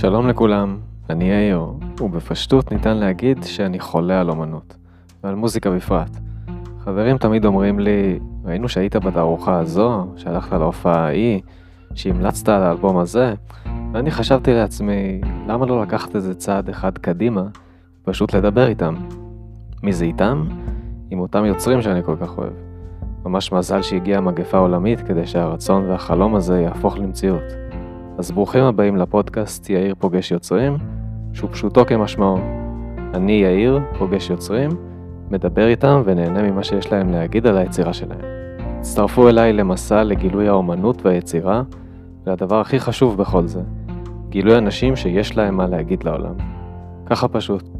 שלום לכולם, אני יאיר, ובפשטות ניתן להגיד שאני חולה על אומנות, ועל מוזיקה בפרט. חברים תמיד אומרים לי, ראינו שהיית בתערוכה הזו, שהלכת להופעה ההיא, שהמלצת על האלבום הזה, ואני חשבתי לעצמי, למה לא לקחת איזה צעד אחד קדימה, פשוט לדבר איתם. מי זה איתם? עם אותם יוצרים שאני כל כך אוהב. ממש מזל שהגיעה מגפה עולמית כדי שהרצון והחלום הזה יהפוך למציאות. אז ברוכים הבאים לפודקאסט יאיר פוגש יוצרים, שהוא פשוטו כמשמעו. אני יאיר, פוגש יוצרים, מדבר איתם ונהנה ממה שיש להם להגיד על היצירה שלהם. הצטרפו אליי למסע לגילוי האומנות והיצירה, והדבר הכי חשוב בכל זה, גילוי אנשים שיש להם מה להגיד לעולם. ככה פשוט.